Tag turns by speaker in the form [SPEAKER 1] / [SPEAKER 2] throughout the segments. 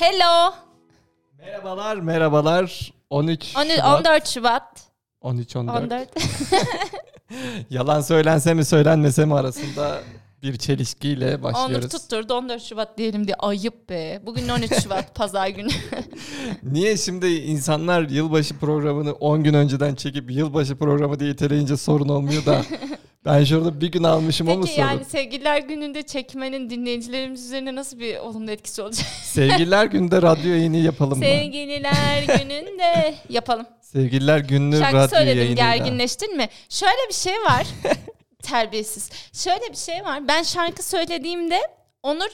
[SPEAKER 1] Hello.
[SPEAKER 2] Merhabalar, merhabalar. 13
[SPEAKER 1] 13,
[SPEAKER 2] Şubat.
[SPEAKER 1] 14 Şubat.
[SPEAKER 2] 13 14.
[SPEAKER 1] 14.
[SPEAKER 2] Yalan söylense mi söylenmese mi arasında bir çelişkiyle
[SPEAKER 1] Onur
[SPEAKER 2] başlıyoruz.
[SPEAKER 1] tutturdu 14 Şubat diyelim diye. Ayıp be. Bugün 13 Şubat pazar günü.
[SPEAKER 2] Niye şimdi insanlar yılbaşı programını 10 gün önceden çekip yılbaşı programı diye iteleyince sorun olmuyor da ben şurada bir gün almışım
[SPEAKER 1] Peki
[SPEAKER 2] sorun?
[SPEAKER 1] yani sevgililer gününde çekmenin dinleyicilerimiz üzerine nasıl bir olumlu etkisi olacak?
[SPEAKER 2] Sevgililer günde radyo yayını yapalım mı?
[SPEAKER 1] Sevgililer gününde yapalım.
[SPEAKER 2] Sevgililer günlü
[SPEAKER 1] Şarkı
[SPEAKER 2] radyo
[SPEAKER 1] söyledim
[SPEAKER 2] yayınıyla.
[SPEAKER 1] gerginleştin mi? Şöyle bir şey var. terbiyesiz. Şöyle bir şey var. Ben şarkı söylediğimde Onur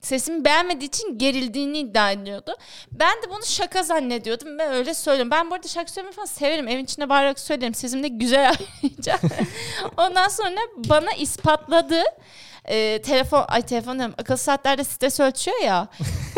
[SPEAKER 1] sesimi beğenmediği için gerildiğini iddia ediyordu. Ben de bunu şaka zannediyordum ve öyle söylüyorum. Ben bu arada şarkı söylemeyi falan severim. Evin içinde bağırarak söylerim. Sesim de güzel ayrıca. Ondan sonra bana ispatladı. Ee, telefon ay telefon diyorum akıllı saatlerde stres ölçüyor ya.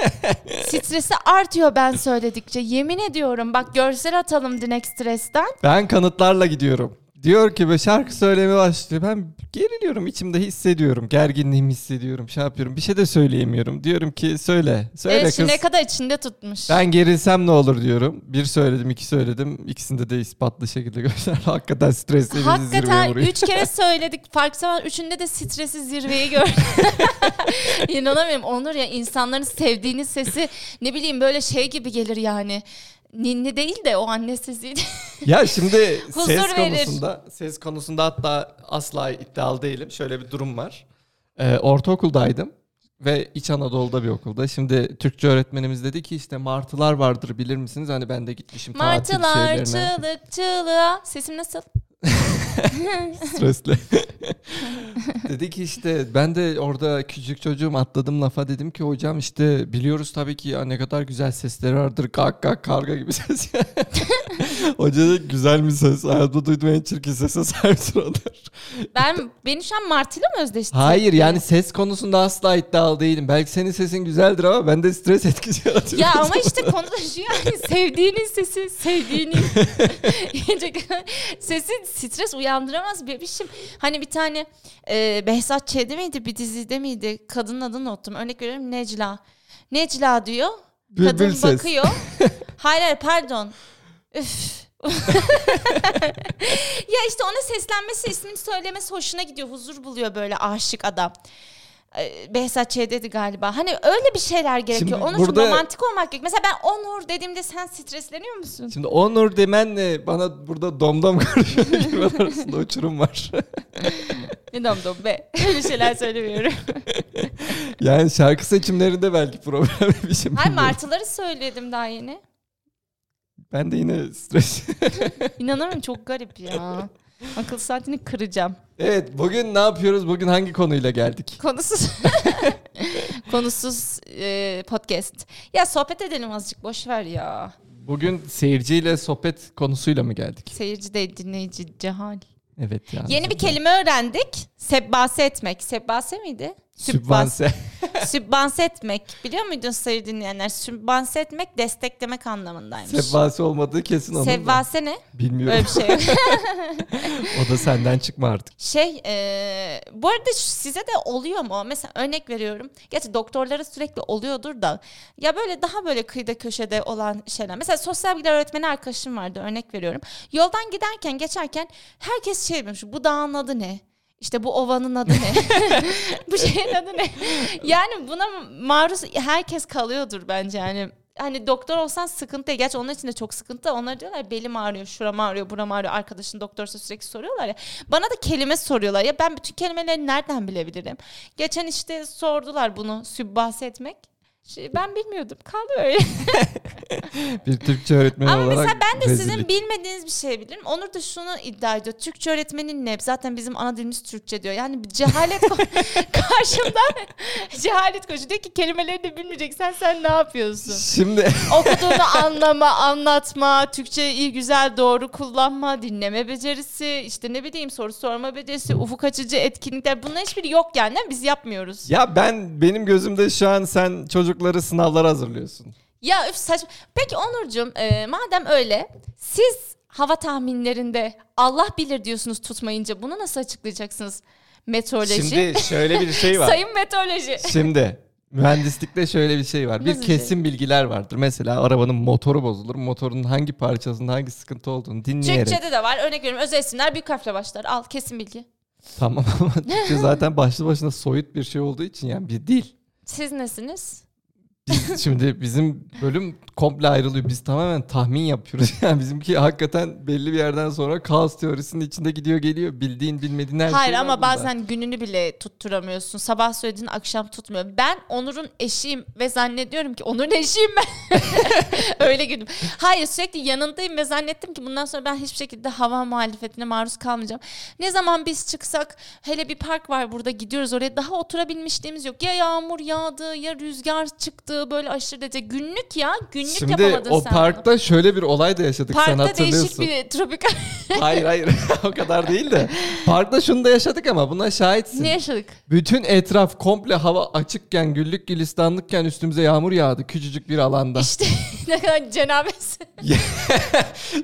[SPEAKER 1] Stresi artıyor ben söyledikçe. Yemin ediyorum bak görsel atalım Dinex stresten.
[SPEAKER 2] Ben kanıtlarla gidiyorum. Diyor ki böyle şarkı söylemeye başlıyor. Ben geriliyorum içimde hissediyorum. Gerginliğimi hissediyorum. Şey yapıyorum. Bir şey de söyleyemiyorum. Diyorum ki söyle. Söyle
[SPEAKER 1] Evet,
[SPEAKER 2] kız.
[SPEAKER 1] ne kadar içinde tutmuş.
[SPEAKER 2] Ben gerilsem ne olur diyorum. Bir söyledim, iki söyledim. İkisinde de ispatlı şekilde göster. Hakikaten stresli
[SPEAKER 1] Hakikaten üç kere söyledik. Fark zaman üçünde de stresi zirveyi gördüm. İnanamıyorum. Onur ya insanların sevdiğiniz sesi ne bileyim böyle şey gibi gelir yani. Ninni değil de o anne sesiydi.
[SPEAKER 2] Ya şimdi
[SPEAKER 1] Huzur
[SPEAKER 2] ses
[SPEAKER 1] verir.
[SPEAKER 2] konusunda, ses konusunda hatta asla iddialı değilim. Şöyle bir durum var. Ee, ortaokuldaydım ve İç Anadolu'da bir okulda. Şimdi Türkçe öğretmenimiz dedi ki işte martılar vardır bilir misiniz? Hani ben de gitmişim tatil
[SPEAKER 1] Martılar
[SPEAKER 2] şeylerine.
[SPEAKER 1] çığlık çığlığa. Sesim nasıl?
[SPEAKER 2] Stresli. dedi ki işte ben de orada küçük çocuğum atladım lafa dedim ki hocam işte biliyoruz tabii ki ya ne kadar güzel sesleri vardır. Kak kak karga gibi ses. Hoca güzel mi ses? Hayatımda duyduğum en çirkin sese sahipsin odur.
[SPEAKER 1] Ben beni şu an Martı'yla mı özdeştirdin?
[SPEAKER 2] Hayır yani ses konusunda asla iddialı değilim. Belki senin sesin güzeldir ama ben de stres etkisi yaratıyorum.
[SPEAKER 1] Ya ama işte konu da şu yani sevdiğinin sesi, sevdiğinin sesi stres uyandıramaz bebişim. Hani bir tane e, Behzat Ç'de miydi bir dizide miydi? Kadının adını unuttum. Örnek veriyorum Necla. Necla diyor. Kadın
[SPEAKER 2] ses.
[SPEAKER 1] bakıyor. hayır hayır pardon. Üf. ya işte ona seslenmesi, ismini söylemesi hoşuna gidiyor. Huzur buluyor böyle aşık adam. Ee, Behzat Ç. dedi galiba. Hani öyle bir şeyler gerekiyor.
[SPEAKER 2] Şimdi
[SPEAKER 1] Onun
[SPEAKER 2] burada-
[SPEAKER 1] romantik olmak gerekiyor. Mesela ben Onur dediğimde sen stresleniyor musun?
[SPEAKER 2] Şimdi Onur demenle bana burada domdom karışıyor gibi arasında uçurum var.
[SPEAKER 1] Ne dom be. Öyle şeyler söylemiyorum.
[SPEAKER 2] yani şarkı seçimlerinde belki problem bir şey.
[SPEAKER 1] Hayır martıları söyledim daha yeni.
[SPEAKER 2] Ben de yine stres.
[SPEAKER 1] İnanamıyorum çok garip ya. Akıl saatini kıracağım.
[SPEAKER 2] evet bugün ne yapıyoruz? Bugün hangi konuyla geldik?
[SPEAKER 1] Konusuz konusuz e, podcast. Ya sohbet edelim azıcık boş ver ya.
[SPEAKER 2] Bugün seyirciyle sohbet konusuyla mı geldik?
[SPEAKER 1] Seyirci değil dinleyici cehal.
[SPEAKER 2] Evet yani.
[SPEAKER 1] Yeni bir kelime öğrendik. Sebbase etmek. Sebbase miydi?
[SPEAKER 2] Sübvanse.
[SPEAKER 1] Sübvanse etmek. Biliyor muydun sayı dinleyenler? Sübvanse etmek desteklemek anlamındaymış.
[SPEAKER 2] Sebbase olmadığı kesin onun. da.
[SPEAKER 1] Sebbase ne?
[SPEAKER 2] Bilmiyorum.
[SPEAKER 1] Öyle bir şey yok.
[SPEAKER 2] o da senden çıkma artık.
[SPEAKER 1] Şey, e, bu arada size de oluyor mu? Mesela örnek veriyorum. Gerçi doktorlara sürekli oluyordur da. Ya böyle daha böyle kıyıda köşede olan şeyler. Mesela sosyal bilgiler öğretmeni arkadaşım vardı örnek veriyorum. Yoldan giderken geçerken herkes şey demiş. Bu dağın adı ne? İşte bu ovanın adı ne? bu şeyin adı ne? Yani buna maruz herkes kalıyordur bence yani. Hani doktor olsan sıkıntı değil. Gerçi onlar için de çok sıkıntı. Onlar diyorlar belim ağrıyor, şuram ağrıyor, buram ağrıyor. Arkadaşın doktorsa sürekli soruyorlar ya. Bana da kelime soruyorlar. Ya ben bütün kelimeleri nereden bilebilirim? Geçen işte sordular bunu sübbahse etmek. Şey, ben bilmiyordum. Kaldı öyle.
[SPEAKER 2] Bir Türkçe öğretmeni
[SPEAKER 1] Ama
[SPEAKER 2] olarak
[SPEAKER 1] mesela ben de sizin
[SPEAKER 2] rezillik.
[SPEAKER 1] bilmediğiniz bir şey bilirim. Onur da şunu iddia ediyor. Türkçe öğretmenin ne? Zaten bizim ana dilimiz Türkçe diyor. Yani bir cehalet karşımda cehalet koşuyor. Diyor ki kelimeleri de bilmeyeceksen sen ne yapıyorsun?
[SPEAKER 2] Şimdi
[SPEAKER 1] Okuduğunu anlama, anlatma, Türkçe iyi güzel doğru kullanma, dinleme becerisi, işte ne bileyim soru sorma becerisi, ufuk açıcı etkinlikler bunların hiçbiri yok yani biz yapmıyoruz.
[SPEAKER 2] ya ben benim gözümde şu an sen çocukları sınavlara hazırlıyorsun.
[SPEAKER 1] Ya üf saçma. Peki Onurcuğum e, madem öyle siz hava tahminlerinde Allah bilir diyorsunuz tutmayınca bunu nasıl açıklayacaksınız? Meteoroloji.
[SPEAKER 2] Şimdi şöyle bir şey var.
[SPEAKER 1] Sayın meteoroloji.
[SPEAKER 2] Şimdi Mühendislikte şöyle bir şey var. Bir
[SPEAKER 1] Nasıl şey?
[SPEAKER 2] kesin bilgiler vardır. Mesela arabanın motoru bozulur. Motorun hangi parçasında hangi sıkıntı olduğunu dinleyerek.
[SPEAKER 1] Türkçe'de de var. Örnek veriyorum özel isimler büyük harfle başlar. Al kesin bilgi.
[SPEAKER 2] Tamam ama Türkçe zaten başlı başına soyut bir şey olduğu için yani bir dil.
[SPEAKER 1] Siz nesiniz?
[SPEAKER 2] Biz şimdi bizim bölüm komple ayrılıyor. Biz tamamen tahmin yapıyoruz. Yani bizimki hakikaten belli bir yerden sonra kaos teorisinin içinde gidiyor geliyor. Bildiğin bilmediğin her
[SPEAKER 1] Hayır
[SPEAKER 2] şey
[SPEAKER 1] ama
[SPEAKER 2] burada.
[SPEAKER 1] bazen gününü bile tutturamıyorsun. Sabah söylediğin akşam tutmuyor. Ben Onur'un eşiyim ve zannediyorum ki Onur'un eşiyim ben. Öyle güldüm. Hayır sürekli yanındayım ve zannettim ki bundan sonra ben hiçbir şekilde hava muhalefetine maruz kalmayacağım. Ne zaman biz çıksak hele bir park var burada gidiyoruz oraya daha oturabilmişliğimiz yok. Ya yağmur yağdı ya rüzgar çıktı böyle aşırı derece. Günlük ya günlük
[SPEAKER 2] Şimdi
[SPEAKER 1] yapamadın
[SPEAKER 2] o
[SPEAKER 1] sen
[SPEAKER 2] parkta şöyle bir olay da yaşadık
[SPEAKER 1] bunu.
[SPEAKER 2] sen
[SPEAKER 1] Parkta
[SPEAKER 2] hatırlıyorsun.
[SPEAKER 1] değişik bir tropikal...
[SPEAKER 2] hayır hayır o kadar değil de. Parkta şunu da yaşadık ama buna şahitsin.
[SPEAKER 1] ne yaşadık?
[SPEAKER 2] Bütün etraf komple hava açıkken güllük gülistanlıkken üstümüze yağmur yağdı küçücük bir alanda.
[SPEAKER 1] İşte ne kadar cenabesi.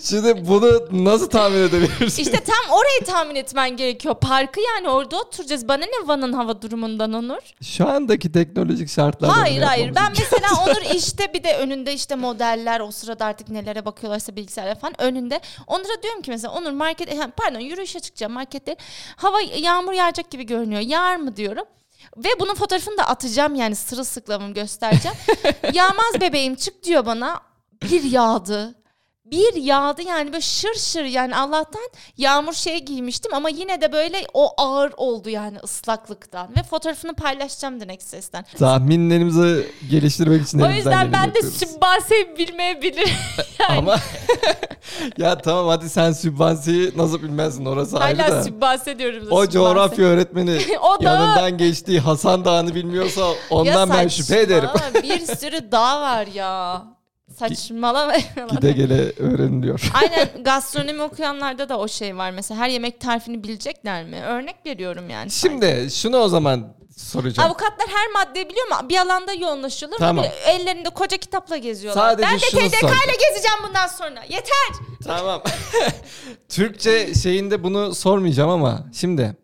[SPEAKER 2] Şimdi bunu nasıl tahmin edebilirsin?
[SPEAKER 1] İşte tam orayı tahmin etmen gerekiyor. Parkı yani orada oturacağız. Bana ne Van'ın hava durumundan Onur?
[SPEAKER 2] Şu andaki teknolojik şartlarda
[SPEAKER 1] Hayır
[SPEAKER 2] bunu
[SPEAKER 1] hayır. Ben mesela Onur işte bir de önünde işte modeller o sırada artık nelere bakıyorlarsa bilgisayarla falan önünde. Onur'a diyorum ki mesela Onur market pardon yürüyüşe çıkacağım markette. Hava yağmur yağacak gibi görünüyor. Yağar mı diyorum. Ve bunun fotoğrafını da atacağım yani sırılsıklamım göstereceğim. Yağmaz bebeğim çık diyor bana. Bir yağdı. Bir yağdı yani böyle şır şır yani Allah'tan yağmur şey giymiştim ama yine de böyle o ağır oldu yani ıslaklıktan. Ve fotoğrafını paylaşacağım direkt sesten.
[SPEAKER 2] Tahminlerimizi geliştirmek için
[SPEAKER 1] O yüzden ben de
[SPEAKER 2] yapıyoruz.
[SPEAKER 1] sübvanse bilmeyebilirim. yani.
[SPEAKER 2] Ama ya tamam hadi sen sübvanseyi nasıl bilmezsin orası ayrı
[SPEAKER 1] Hala
[SPEAKER 2] da.
[SPEAKER 1] sübvanse diyorum. da
[SPEAKER 2] O
[SPEAKER 1] sübvanse.
[SPEAKER 2] coğrafya öğretmeni
[SPEAKER 1] O da-
[SPEAKER 2] yanından geçtiği Hasan Dağı'nı bilmiyorsa ondan
[SPEAKER 1] Ya
[SPEAKER 2] ben şüphe ederim.
[SPEAKER 1] saçmalama, bir sürü dağ var ya. Saçmalama.
[SPEAKER 2] Gide gele öğreniliyor.
[SPEAKER 1] Aynen gastronomi okuyanlarda da o şey var. Mesela her yemek tarifini bilecekler mi? Örnek veriyorum yani.
[SPEAKER 2] Şimdi şunu o zaman soracağım.
[SPEAKER 1] Avukatlar her maddeyi biliyor mu? Bir alanda yoğunlaşıyorlar.
[SPEAKER 2] Tamam.
[SPEAKER 1] Böyle ellerinde koca kitapla geziyorlar.
[SPEAKER 2] Sadece
[SPEAKER 1] ben de
[SPEAKER 2] şunu
[SPEAKER 1] TDK ile gezeceğim bundan sonra. Yeter.
[SPEAKER 2] Tamam. Türkçe şeyinde bunu sormayacağım ama şimdi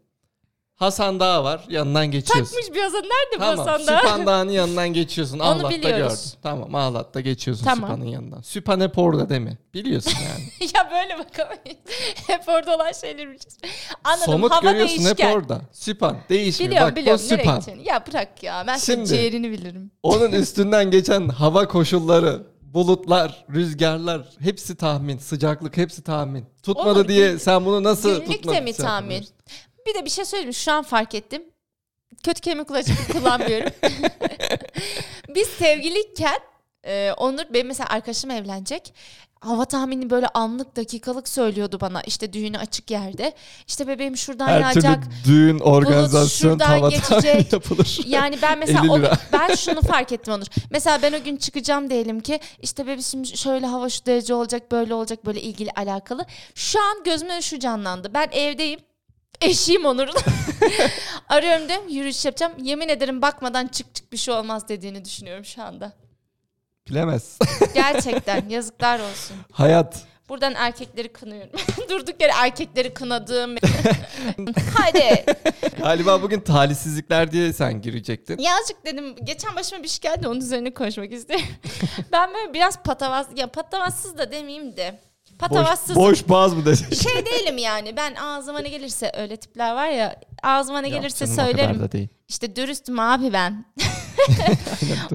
[SPEAKER 2] Hasan Dağı var yanından geçiyorsun.
[SPEAKER 1] Takmış bir yazan. Nerede bu
[SPEAKER 2] Tamam.
[SPEAKER 1] Hasan'da?
[SPEAKER 2] Süphan Dağı'nın yanından geçiyorsun.
[SPEAKER 1] Onu
[SPEAKER 2] Ahlat'ta
[SPEAKER 1] biliyoruz.
[SPEAKER 2] gördün. Tamam Ahlat'ta geçiyorsun
[SPEAKER 1] Tamam.
[SPEAKER 2] Süphan'ın yanından. Süphan hep orada değil mi? Biliyorsun yani.
[SPEAKER 1] ya böyle bakamayız. Hep orada olan şeyleri bileceğiz. Anladım.
[SPEAKER 2] Somut
[SPEAKER 1] Hava
[SPEAKER 2] görüyorsun
[SPEAKER 1] değişken.
[SPEAKER 2] hep orada. Süphan değişmiyor.
[SPEAKER 1] Biliyorum
[SPEAKER 2] Bak
[SPEAKER 1] biliyorum.
[SPEAKER 2] o Süphan.
[SPEAKER 1] Ya bırak ya. Ben
[SPEAKER 2] Şimdi-
[SPEAKER 1] ciğerini bilirim.
[SPEAKER 2] Onun üstünden geçen hava koşulları, bulutlar, rüzgarlar hepsi tahmin. Sıcaklık hepsi tahmin. Tutmadı
[SPEAKER 1] Olur,
[SPEAKER 2] diye sen bunu nasıl
[SPEAKER 1] Günlük
[SPEAKER 2] tutmadın?
[SPEAKER 1] de mi tahmin?
[SPEAKER 2] yapıyorsun?
[SPEAKER 1] Bir de bir şey söyleyeyim. Şu an fark ettim. Kötü kelime kullanıcı kullanmıyorum. Biz sevgiliyken e, Onur benim mesela arkadaşım evlenecek. Hava tahmini böyle anlık dakikalık söylüyordu bana. İşte düğünü açık yerde. İşte bebeğim şuradan
[SPEAKER 2] Her
[SPEAKER 1] yağacak.
[SPEAKER 2] türlü düğün, organizasyon, tava
[SPEAKER 1] geçecek.
[SPEAKER 2] yapılır.
[SPEAKER 1] Yani ben mesela
[SPEAKER 2] 50
[SPEAKER 1] o, ben şunu fark ettim Onur. Mesela ben o gün çıkacağım diyelim ki işte bebişim şöyle hava şu derece olacak böyle olacak böyle ilgili alakalı. Şu an gözüme şu canlandı. Ben evdeyim. Eşiyim Onur'un. Arıyorum diyorum yürüyüş yapacağım. Yemin ederim bakmadan çık çık bir şey olmaz dediğini düşünüyorum şu anda.
[SPEAKER 2] Bilemez.
[SPEAKER 1] Gerçekten yazıklar olsun.
[SPEAKER 2] Hayat.
[SPEAKER 1] Buradan erkekleri kınıyorum. Durduk yere erkekleri kınadığım. Haydi.
[SPEAKER 2] Galiba bugün talihsizlikler diye sen girecektin.
[SPEAKER 1] Yazık dedim. Geçen başıma bir şey geldi. Onun üzerine konuşmak istiyorum. ben böyle biraz patavaz... Ya patavatsız da demeyeyim de. Patavatsız
[SPEAKER 2] Boş, boş baz mı desek?
[SPEAKER 1] şey değilim yani. Ben ağzıma ne gelirse öyle tipler var ya. Ağzıma ne
[SPEAKER 2] Yok
[SPEAKER 1] gelirse söylerim.
[SPEAKER 2] değil.
[SPEAKER 1] İşte dürüstüm abi ben.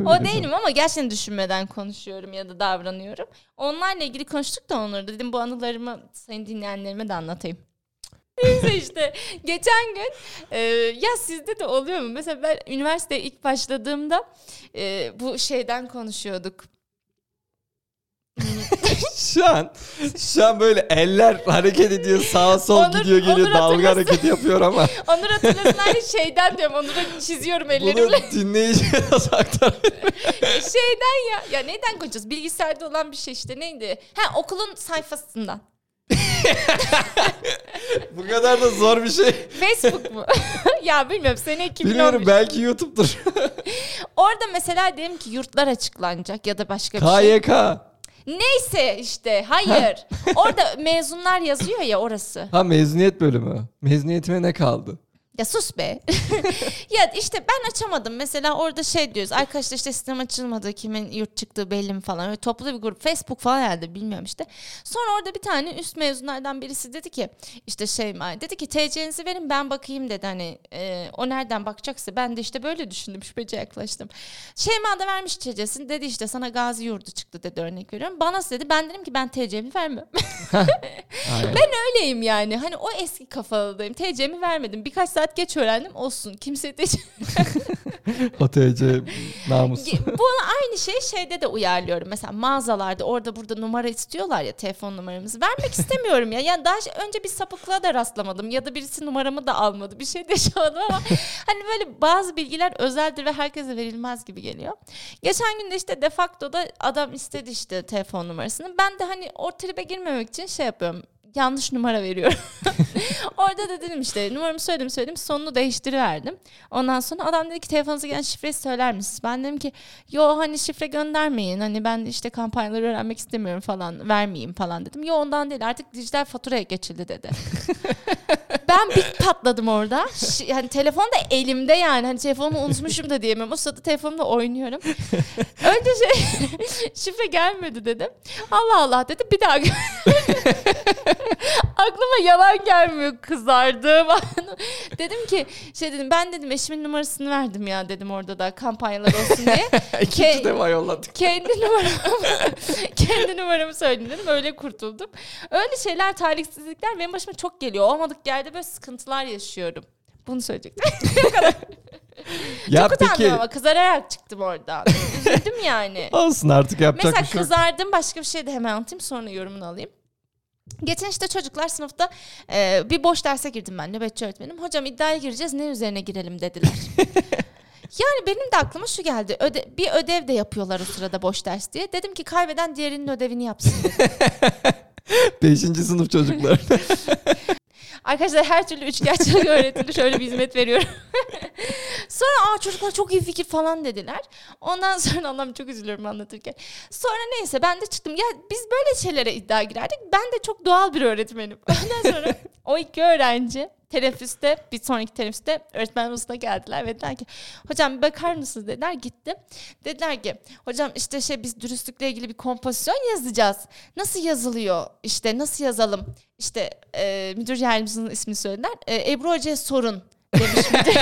[SPEAKER 1] O değilim ama gerçekten düşünmeden konuşuyorum ya da davranıyorum. Onlarla ilgili konuştuk da onları dedim bu anılarımı sayın dinleyenlerime de anlatayım. Neyse işte geçen gün e, ya sizde de oluyor mu? Mesela ben üniversiteye ilk başladığımda e, bu şeyden konuşuyorduk.
[SPEAKER 2] Şu an şu an böyle eller hareket ediyor sağa sol
[SPEAKER 1] Onur-
[SPEAKER 2] gidiyor geliyor
[SPEAKER 1] Onur
[SPEAKER 2] dalga
[SPEAKER 1] hatırlasın.
[SPEAKER 2] hareketi yapıyor ama
[SPEAKER 1] Onur hatırlasın hani şeyden diyorum Onur'a çiziyorum
[SPEAKER 2] bunu
[SPEAKER 1] ellerimle.
[SPEAKER 2] dinleyiciye nasıl aktar?
[SPEAKER 1] şeyden ya. Ya neyden konuşacağız? Bilgisayarda olan bir şey işte neydi? Ha okulun sayfasından.
[SPEAKER 2] Bu kadar da zor bir şey.
[SPEAKER 1] Facebook mu? ya bilmiyorum sene 2011.
[SPEAKER 2] Bilmiyorum belki YouTube'dur.
[SPEAKER 1] Orada mesela diyelim ki yurtlar açıklanacak ya da başka bir şey.
[SPEAKER 2] KYK.
[SPEAKER 1] Neyse işte hayır. Orada mezunlar yazıyor ya orası.
[SPEAKER 2] Ha mezuniyet bölümü. Mezuniyetime ne kaldı?
[SPEAKER 1] Ya sus be. ya işte ben açamadım. Mesela orada şey diyoruz. Arkadaşlar işte sistem açılmadı. Kimin yurt çıktığı belli mi falan. Öyle toplu bir grup. Facebook falan herhalde bilmiyorum işte. Sonra orada bir tane üst mezunlardan birisi dedi ki işte şey dedi ki TC'nizi verin ben bakayım dedi. Hani e, o nereden bakacaksa ben de işte böyle düşündüm. Şüpheci yaklaştım. Şeyma da vermiş TC'sini. Dedi işte sana gazi yurdu çıktı dedi örnek veriyorum. Bana dedi. Ben dedim ki ben TC'mi vermem. ben öyleyim yani. Hani o eski kafalıdayım. TC'mi vermedim. Birkaç saat geç öğrendim. Olsun. Kimse de
[SPEAKER 2] o TC namus.
[SPEAKER 1] Bunu aynı şey şeyde de uyarlıyorum. Mesela mağazalarda orada burada numara istiyorlar ya telefon numaramızı. Vermek istemiyorum ya. Yani daha önce bir sapıklığa da rastlamadım. Ya da birisi numaramı da almadı. Bir şey de yaşamadım ama hani böyle bazı bilgiler özeldir ve herkese verilmez gibi geliyor. Geçen gün de işte defaktoda adam istedi işte telefon numarasını. Ben de hani o tribe girmemek için şey yapıyorum yanlış numara veriyorum. Orada da dedim işte numaramı söyledim söyledim sonunu değiştiriverdim. Ondan sonra adam dedi ki telefonunuza gelen şifreyi söyler misiniz? Ben dedim ki yo hani şifre göndermeyin hani ben işte kampanyaları öğrenmek istemiyorum falan vermeyeyim falan dedim. Yo ondan değil artık dijital faturaya geçildi dedi. ben bir patladım orada. Yani telefon da elimde yani. Hani telefonumu unutmuşum da diyemem. O sırada telefonumla oynuyorum. Önce şey şifre gelmedi dedim. Allah Allah dedi. Bir daha Aklıma yalan gelmiyor kızardım. dedim ki şey dedim ben dedim eşimin numarasını verdim ya dedim orada da kampanyalar olsun diye.
[SPEAKER 2] İkinci Ke- defa yolladık.
[SPEAKER 1] Kendi numaramı kendi numaramı söyledim dedim öyle kurtuldum. Öyle şeyler talihsizlikler benim başıma çok geliyor. Olmadık yerde böyle sıkıntılar yaşıyorum. Bunu söyleyecektim. ya Çok utandım peki... ama kızararak çıktım oradan. Üzüldüm yani.
[SPEAKER 2] Olsun artık yapacak
[SPEAKER 1] Mesela
[SPEAKER 2] bir şey
[SPEAKER 1] yok. kızardım başka bir şey de hemen anlatayım sonra yorumunu alayım. Geçen işte çocuklar sınıfta e, bir boş derse girdim ben nöbetçi öğretmenim. Hocam iddiaya gireceğiz ne üzerine girelim dediler. yani benim de aklıma şu geldi. Öde, bir ödev de yapıyorlar o sırada boş ders diye. Dedim ki kaybeden diğerinin ödevini yapsın.
[SPEAKER 2] Beşinci sınıf çocuklar.
[SPEAKER 1] Arkadaşlar her türlü üçkağıtçılık öğretilir. Şöyle bir hizmet veriyorum. sonra aa çocuklar çok iyi fikir falan dediler. Ondan sonra Allah'ım çok üzülüyorum anlatırken. Sonra neyse ben de çıktım. Ya biz böyle şeylere iddia girerdik. Ben de çok doğal bir öğretmenim. Ondan sonra o iki öğrenci teneffüste bir sonraki teneffüste öğretmen odasına geldiler ve dediler ki hocam bakar mısınız dediler gitti. Dediler ki hocam işte şey biz dürüstlükle ilgili bir kompozisyon yazacağız. Nasıl yazılıyor işte nasıl yazalım işte e, müdür yardımcısının ismini söylediler. E, Ebru Hoca'ya sorun demiş müdür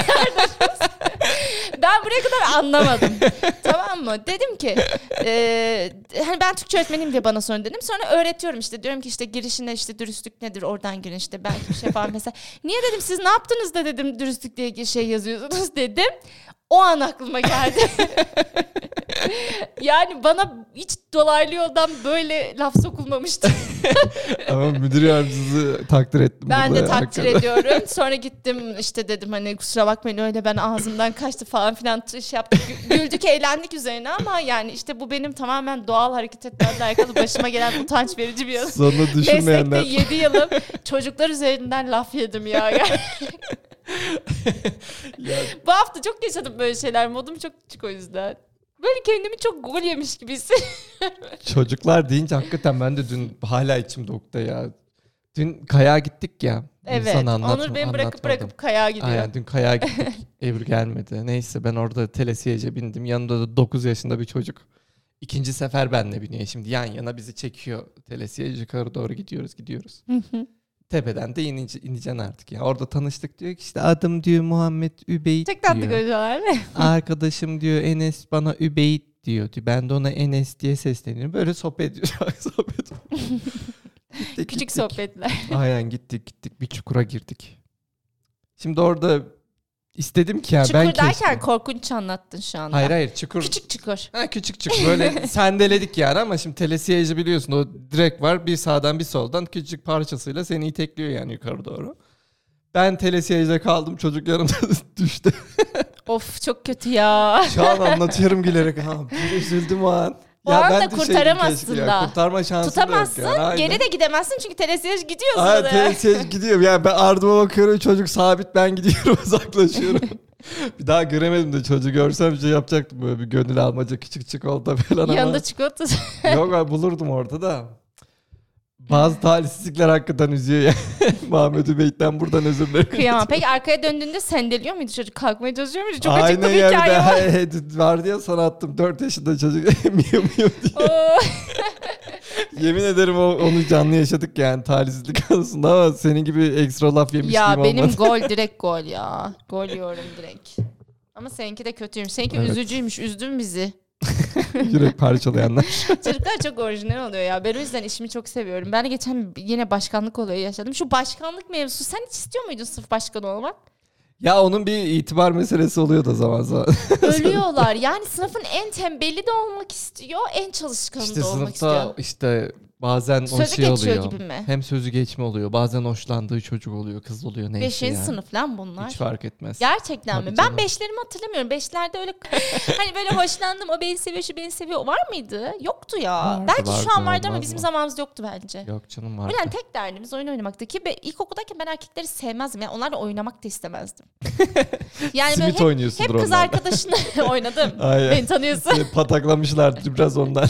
[SPEAKER 1] ben buraya kadar anlamadım. tamam mı? Dedim ki e, hani ben Türkçe öğretmenim diye bana sorun dedim. Sonra öğretiyorum işte. Diyorum ki işte girişinde işte dürüstlük nedir oradan girin işte belki bir şey falan mesela. Niye dedim siz ne yaptınız da dedim dürüstlük diye şey yazıyorsunuz dedim. O an aklıma geldi. yani bana hiç dolaylı yoldan böyle laf sokulmamıştı.
[SPEAKER 2] Ama müdür yardımcısı takdir ettim.
[SPEAKER 1] Ben de takdir hakikaten. ediyorum. Sonra gittim işte dedim hani kusura bakmayın öyle ben ağzımdan kaçtı falan filan şey yaptık. Güldük eğlendik üzerine ama yani işte bu benim tamamen doğal hareket etmemle alakalı başıma gelen utanç verici bir yanı.
[SPEAKER 2] Sonra düşünmeyenler.
[SPEAKER 1] Meslekte 7 yılım çocuklar üzerinden laf yedim ya. yani. Bu hafta çok yaşadım böyle şeyler. Modum çok küçük o yüzden. Böyle kendimi çok gol yemiş gibi
[SPEAKER 2] Çocuklar deyince hakikaten ben de dün hala içim dokta ya. Dün kayağa gittik ya.
[SPEAKER 1] Evet. Sana Onur beni bırakıp bırakıp kayağa gidiyor.
[SPEAKER 2] Aynen dün kayağa gittik. Ebru gelmedi. Neyse ben orada telesiyece bindim. Yanında da 9 yaşında bir çocuk. İkinci sefer benle biniyor. Şimdi yan yana bizi çekiyor. Telesiyece yukarı doğru gidiyoruz gidiyoruz tepeden de inece, ineceksin artık. Yani orada tanıştık diyor ki işte adım diyor Muhammed Übeyt
[SPEAKER 1] Çok tatlı görüyorlar mi?
[SPEAKER 2] Arkadaşım diyor Enes bana Übeyt diyor. Ben de ona Enes diye sesleniyorum. Böyle sohbet ediyor. sohbet.
[SPEAKER 1] gittik, Küçük gittik. sohbetler.
[SPEAKER 2] Aynen gittik gittik bir çukura girdik. Şimdi orada İstedim ki ya çukur ben
[SPEAKER 1] derken keşke. korkunç anlattın şu anda.
[SPEAKER 2] Hayır hayır çukur.
[SPEAKER 1] Küçük çukur.
[SPEAKER 2] Ha küçük çukur böyle sendeledik yani ama şimdi telesiyeci biliyorsun o direk var bir sağdan bir soldan küçük parçasıyla seni itekliyor yani yukarı doğru. Ben telesiyecide kaldım çocuk yanımda düştü.
[SPEAKER 1] of çok kötü ya.
[SPEAKER 2] Şu an anlatıyorum gülerek. Ha, bir üzüldüm o an.
[SPEAKER 1] Bu ya arada kurtaramazsın da.
[SPEAKER 2] Kurtarma şansın
[SPEAKER 1] Tutamazsın.
[SPEAKER 2] yok yani.
[SPEAKER 1] Geri de gidemezsin çünkü telesiyej gidiyor
[SPEAKER 2] Aynen telesiyej gidiyor. Yani ben ardıma bakıyorum çocuk sabit ben gidiyorum uzaklaşıyorum. bir daha göremedim de çocuğu görsem şey yapacaktım böyle bir gönül almaca küçük çikolata falan
[SPEAKER 1] Yanında çikolata.
[SPEAKER 2] Yok ben bulurdum orada da. Bazı talihsizlikler hakikaten üzüyor ya. Muhammed Übeyt'ten buradan özür dilerim.
[SPEAKER 1] Kıyamam. Peki arkaya döndüğünde sendeliyor muydu çocuk? Kalkmaya çalışıyor muydu? Çok acıklı
[SPEAKER 2] Aynen
[SPEAKER 1] bir hikaye var.
[SPEAKER 2] vardı ya sana attım 4 yaşında çocuk miyo miyo diye. Yemin ederim o, onu canlı yaşadık yani talihsizlik konusunda ama senin gibi ekstra laf yemişliğim
[SPEAKER 1] ya benim
[SPEAKER 2] olmadı.
[SPEAKER 1] gol direkt gol ya. Gol yiyorum direkt. Ama seninki de kötüymüş. Seninki
[SPEAKER 2] Evet.
[SPEAKER 1] üzücüymüş. Üzdün bizi.
[SPEAKER 2] Yürek parçalayanlar.
[SPEAKER 1] Çocuklar çok orijinal oluyor ya. Ben o yüzden işimi çok seviyorum. Ben de geçen yine başkanlık olayı yaşadım. Şu başkanlık mevzusu sen hiç istiyor muydun sırf başkan olmak?
[SPEAKER 2] ya onun bir itibar meselesi oluyor da zaman zaman.
[SPEAKER 1] Ölüyorlar. Yani sınıfın en tembeli de olmak istiyor, en çalışkanı
[SPEAKER 2] işte
[SPEAKER 1] da olmak
[SPEAKER 2] sınıfta
[SPEAKER 1] istiyor.
[SPEAKER 2] işte bazen o
[SPEAKER 1] Sözü
[SPEAKER 2] şey
[SPEAKER 1] geçiyor
[SPEAKER 2] oluyor.
[SPEAKER 1] gibi mi?
[SPEAKER 2] Hem sözü geçme oluyor. Bazen hoşlandığı çocuk oluyor, kız oluyor neyse
[SPEAKER 1] Beşinci
[SPEAKER 2] yani.
[SPEAKER 1] sınıf lan bunlar.
[SPEAKER 2] Hiç fark etmez.
[SPEAKER 1] Gerçekten
[SPEAKER 2] Tabii
[SPEAKER 1] mi?
[SPEAKER 2] canım.
[SPEAKER 1] Ben beşlerimi hatırlamıyorum. Beşlerde öyle hani böyle hoşlandım o beni seviyor şu beni seviyor var mıydı? Yoktu ya.
[SPEAKER 2] Vardı,
[SPEAKER 1] Belki
[SPEAKER 2] vardı,
[SPEAKER 1] şu an vardı ama bizim
[SPEAKER 2] mı?
[SPEAKER 1] zamanımızda yoktu bence.
[SPEAKER 2] Yok canım var.
[SPEAKER 1] Ulan tek derdimiz oyun oynamaktı ki be, ilkokuldayken ben erkekleri sevmezdim. Yani onlarla oynamak da istemezdim. yani
[SPEAKER 2] Simit
[SPEAKER 1] hep, hep kız arkadaşınla oynadım.
[SPEAKER 2] Aynen.
[SPEAKER 1] Beni tanıyorsun.
[SPEAKER 2] Seni Pataklamışlardı biraz ondan.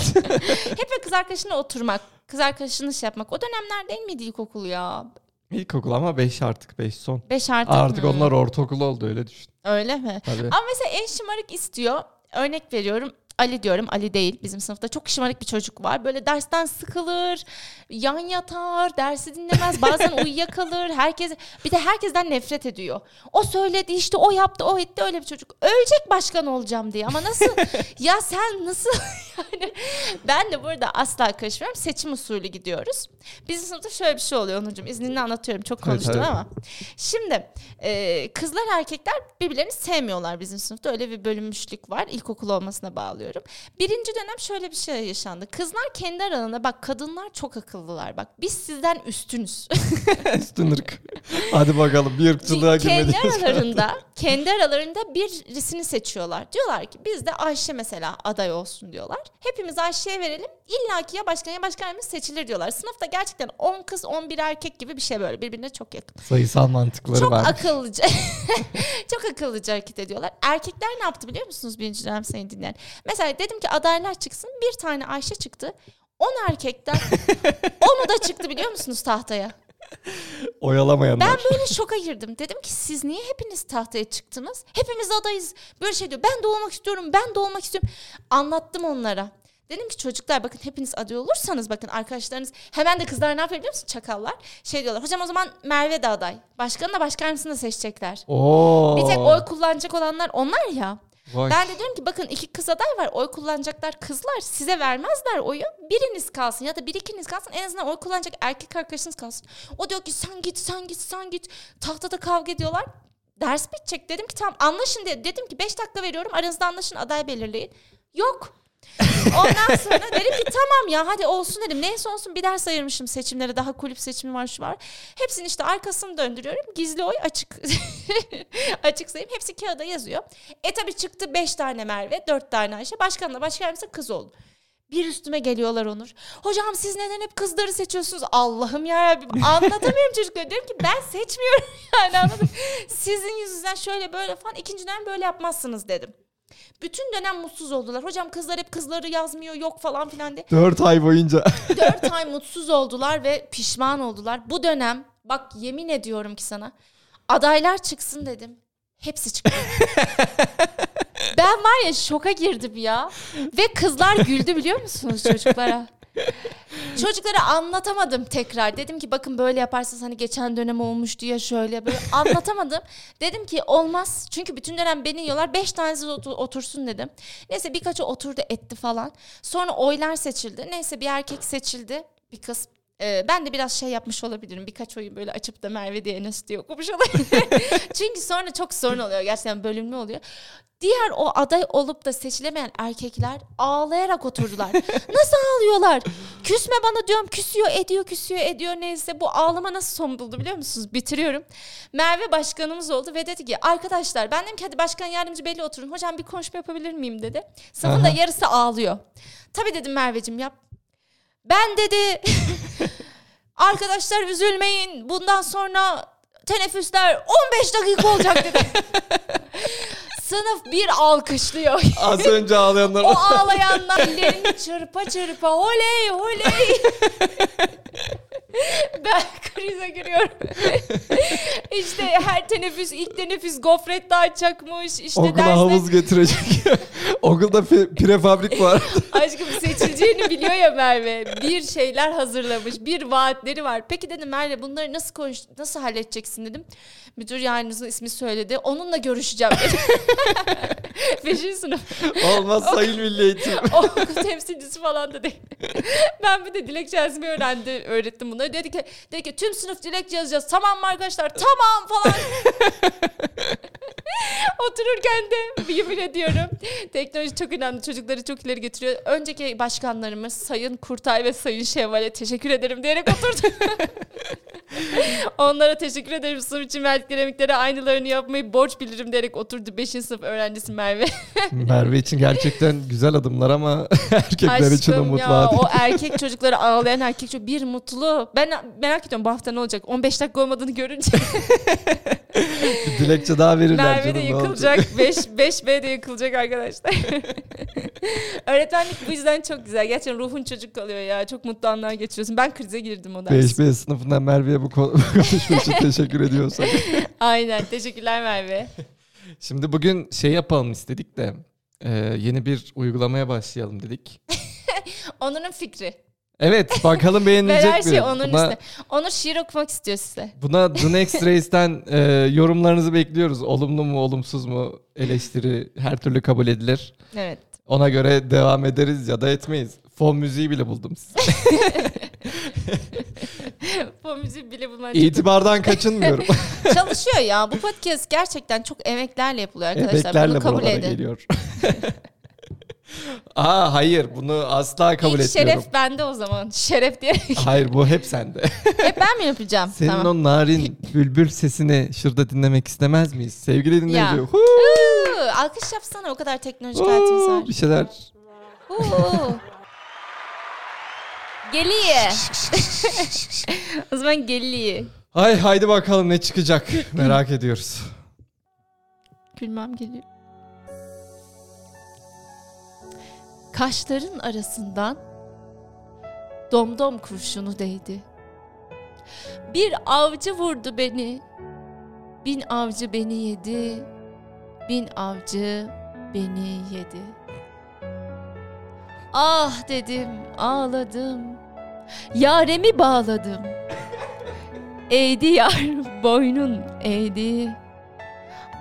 [SPEAKER 1] hep kız arkadaşınla oturmak, kız arkadaşınla şey yapmak. O dönemler değil miydi ilkokul ya?
[SPEAKER 2] İlkokul ama 5 artık 5 son.
[SPEAKER 1] Beş artık
[SPEAKER 2] Artık
[SPEAKER 1] mı?
[SPEAKER 2] onlar ortaokul oldu öyle düşün.
[SPEAKER 1] Öyle mi?
[SPEAKER 2] Tabii.
[SPEAKER 1] Ama mesela en şımarık istiyor. Örnek veriyorum. Ali diyorum. Ali değil bizim sınıfta. Çok şımarık bir çocuk var. Böyle dersten sıkılır. Yan yatar. Dersi dinlemez. Bazen uyuyakalır. Herkes bir de herkesten nefret ediyor. O söyledi işte o yaptı o etti öyle bir çocuk. Ölecek başkan olacağım diye. Ama nasıl? ya sen nasıl? yani ben de burada asla karışmıyorum. Seçim usulü gidiyoruz. Bizim sınıfta şöyle bir şey oluyor Onurcuğum. İzninle anlatıyorum. Çok konuştum
[SPEAKER 2] tabii.
[SPEAKER 1] ama. Şimdi e, kızlar erkekler birbirlerini sevmiyorlar bizim sınıfta. Öyle bir bölünmüşlük var. İlkokul olmasına bağlıyorum. Birinci dönem şöyle bir şey yaşandı. Kızlar kendi aralarında bak kadınlar çok akıllılar. Bak biz sizden üstünüz.
[SPEAKER 2] Üstün ırk. Hadi bakalım bir ırkçılığa
[SPEAKER 1] kendi
[SPEAKER 2] girmediğimiz
[SPEAKER 1] aralarında kendi aralarında birisini seçiyorlar. Diyorlar ki biz de Ayşe mesela aday olsun diyorlar. Hepimiz Ayşe'ye verelim. İlla ki ya başkan ya başkan yardımcısı seçilir diyorlar. Sınıfta gerçekten 10 kız 11 erkek gibi bir şey böyle birbirine çok yakın.
[SPEAKER 2] Sayısal mantıkları
[SPEAKER 1] Çok
[SPEAKER 2] var.
[SPEAKER 1] akıllıca. çok akıllıca hareket ediyorlar. Erkekler ne yaptı biliyor musunuz birinci dönem seni dinleyen? Mesela dedim ki adaylar çıksın. Bir tane Ayşe çıktı. 10 erkekten onu da çıktı biliyor musunuz tahtaya?
[SPEAKER 2] Oyalamayanlar.
[SPEAKER 1] Ben böyle şoka girdim. Dedim ki siz niye hepiniz tahtaya çıktınız? Hepimiz adayız. Böyle şey diyor. Ben de olmak istiyorum. Ben de olmak istiyorum. Anlattım onlara. Dedim ki çocuklar bakın hepiniz aday olursanız bakın arkadaşlarınız hemen de kızlar ne yapıyor biliyor musun? Çakallar. Şey diyorlar. Hocam o zaman Merve de aday. Başkanı da başkan yardımcısını da seçecekler.
[SPEAKER 2] Oo.
[SPEAKER 1] Bir tek oy kullanacak olanlar onlar ya.
[SPEAKER 2] Vay.
[SPEAKER 1] Ben de diyorum ki bakın iki kız aday var. Oy kullanacaklar kızlar. Size vermezler oyu. Biriniz kalsın ya da bir ikiniz kalsın. En azından oy kullanacak erkek arkadaşınız kalsın. O diyor ki sen git sen git sen git. Tahtada kavga ediyorlar. Ders bitecek. Dedim ki tamam anlaşın diye. Dedim ki 5 dakika veriyorum. Aranızda anlaşın aday belirleyin. Yok. Ondan sonra dedim ki tamam ya hadi olsun dedim. Neyse olsun bir ders ayırmışım seçimlere. Daha kulüp seçimi var şu var. Hepsini işte arkasını döndürüyorum. Gizli oy açık. açık sayım. Hepsi kağıda yazıyor. E tabi çıktı 5 tane Merve, 4 tane Ayşe. Başkanla başkan yardımcısı kız oldu. Bir üstüme geliyorlar Onur. Hocam siz neden hep kızları seçiyorsunuz? Allah'ım ya anlatamıyorum çocuklara. Diyorum ki ben seçmiyorum yani anladın. Sizin yüzünüzden şöyle böyle falan ikinci dönem böyle yapmazsınız dedim. Bütün dönem mutsuz oldular. Hocam kızlar hep kızları yazmıyor yok falan filan diye.
[SPEAKER 2] 4 ay boyunca.
[SPEAKER 1] Dört ay mutsuz oldular ve pişman oldular. Bu dönem bak yemin ediyorum ki sana adaylar çıksın dedim. Hepsi çıktı. ben var ya şoka girdim ya. Ve kızlar güldü biliyor musunuz çocuklara? Çocuklara anlatamadım tekrar. Dedim ki bakın böyle yaparsanız hani geçen dönem olmuştu ya şöyle böyle. Anlatamadım. Dedim ki olmaz. Çünkü bütün dönem beni yiyorlar. Beş tanesi otu- otursun dedim. Neyse birkaçı oturdu etti falan. Sonra oylar seçildi. Neyse bir erkek seçildi. Bir kız. Ee, ben de biraz şey yapmış olabilirim. Birkaç oyun böyle açıp da Merve diye Enes diye okumuş olabilirim. Çünkü sonra çok sorun oluyor. Gerçekten bölümlü oluyor. Diğer o aday olup da seçilemeyen erkekler ağlayarak oturdular. Nasıl ağlıyorlar? Küsme bana diyorum küsüyor ediyor küsüyor ediyor neyse. Bu ağlama nasıl son buldu biliyor musunuz? Bitiriyorum. Merve başkanımız oldu ve dedi ki arkadaşlar ben dedim ki hadi başkan yardımcı belli oturun. Hocam bir konuşma yapabilir miyim dedi. Sınıfın da yarısı ağlıyor. Tabii dedim Merveciğim yap. Ben dedi arkadaşlar üzülmeyin bundan sonra teneffüsler 15 dakika olacak dedi. Sınıf bir alkışlıyor.
[SPEAKER 2] Az önce ağlayanlar.
[SPEAKER 1] O ağlayanlar ellerini çırpa çırpa oley oley. krize giriyorum. işte her teneffüs ilk teneffüs gofret dağıtacakmış. İşte
[SPEAKER 2] Okula
[SPEAKER 1] dersler
[SPEAKER 2] havuz getirecek. Okulda prefabrik var.
[SPEAKER 1] aşkım seçileceğini biliyor ya Merve. Bir şeyler hazırlamış. Bir vaatleri var. Peki dedim Merve bunları nasıl konuş nasıl halledeceksin dedim. Müdür yardımcısının ismi söyledi. Onunla görüşeceğim. Beşinci sınıf.
[SPEAKER 2] Olmaz sayın milli eğitim.
[SPEAKER 1] okul temsilcisi falan da değil. ben bir de dilekçe yazmayı öğrendi, öğrettim bunları. Dedi ki, dedi ki tüm sınıf dilekçe yazacağız. Tamam mı arkadaşlar? Tamam falan. Otururken de yemin ediyorum teknoloji çok önemli. Çocukları çok ileri getiriyor. Önceki başkanlarımız Sayın Kurtay ve Sayın Şevval'e teşekkür ederim diyerek oturdu. Onlara teşekkür ederim. Sınıf için verdikleri emeklere aynılarını yapmayı borç bilirim diyerek oturdu 5. sınıf öğrencisi Merve.
[SPEAKER 2] Merve için gerçekten güzel adımlar ama erkekler için
[SPEAKER 1] Aşkım
[SPEAKER 2] umut
[SPEAKER 1] ya o erkek çocukları ağlayan erkek çocuk bir mutlu. Ben merak ediyorum bu hafta ne olacak? 15 dakika olmadığını görünce
[SPEAKER 2] dilekçe daha verirler Canım.
[SPEAKER 1] de yıkılacak. 5 5B de yıkılacak arkadaşlar. Öğretmenlik bu yüzden çok güzel. Gerçekten ruhun çocuk kalıyor ya. Çok mutlu anlar geçiriyorsun. Ben krize girdim o ders.
[SPEAKER 2] 5B sınıfından Merve'ye bu ko- konuşma için teşekkür ediyorsak.
[SPEAKER 1] Aynen. Teşekkürler Merve.
[SPEAKER 2] Şimdi bugün şey yapalım istedik de e, yeni bir uygulamaya başlayalım dedik.
[SPEAKER 1] Onur'un fikri.
[SPEAKER 2] Evet bakalım beğenilecek
[SPEAKER 1] her
[SPEAKER 2] mi?
[SPEAKER 1] şey Onur'un
[SPEAKER 2] Buna-
[SPEAKER 1] üstüne. Onur şiir okumak istiyor size.
[SPEAKER 2] Buna The Next Race'ten e, yorumlarınızı bekliyoruz. Olumlu mu olumsuz mu eleştiri her türlü kabul edilir.
[SPEAKER 1] Evet.
[SPEAKER 2] Ona göre devam ederiz ya da etmeyiz. Fon müziği bile buldum size.
[SPEAKER 1] bu müziği bile bulman
[SPEAKER 2] İtibardan kaçınmıyorum.
[SPEAKER 1] Çalışıyor ya. Bu podcast gerçekten çok emeklerle yapılıyor arkadaşlar.
[SPEAKER 2] Emeklerle
[SPEAKER 1] Bunu kabul
[SPEAKER 2] buralara
[SPEAKER 1] edin.
[SPEAKER 2] geliyor. Aa hayır bunu asla kabul
[SPEAKER 1] İlk
[SPEAKER 2] etmiyorum.
[SPEAKER 1] şeref bende o zaman. Şeref diye.
[SPEAKER 2] Hayır bu hep sende.
[SPEAKER 1] Hep ben mi yapacağım?
[SPEAKER 2] Senin
[SPEAKER 1] tamam.
[SPEAKER 2] o narin bülbül sesini şurada dinlemek istemez miyiz? Sevgili dinleyici.
[SPEAKER 1] Ya.
[SPEAKER 2] huu,
[SPEAKER 1] Huu, alkış yapsana o kadar teknolojik
[SPEAKER 2] huu,
[SPEAKER 1] var.
[SPEAKER 2] bir şeyler.
[SPEAKER 1] Huu. Geliye. o zaman geliye.
[SPEAKER 2] Hay haydi bakalım ne çıkacak merak ediyoruz.
[SPEAKER 1] Gülmem geliyor. Kaşların arasından domdom kurşunu değdi. Bir avcı vurdu beni. Bin avcı beni yedi. Bin avcı beni yedi. Ah dedim, ağladım. Yaremi bağladım. Eğdi yar boynun eğdi.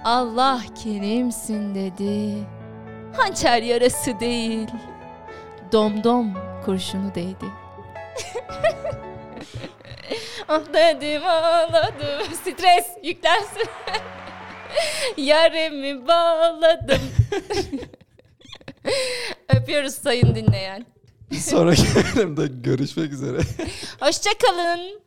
[SPEAKER 1] Allah kerimsin dedi. Hançer yarası değil. Domdom kurşunu değdi. ah dedim ağladım. Stres yüklensin. Yaremi bağladım. Öpüyoruz sayın dinleyen.
[SPEAKER 2] Bir sonraki bölümde görüşmek üzere.
[SPEAKER 1] Hoşçakalın.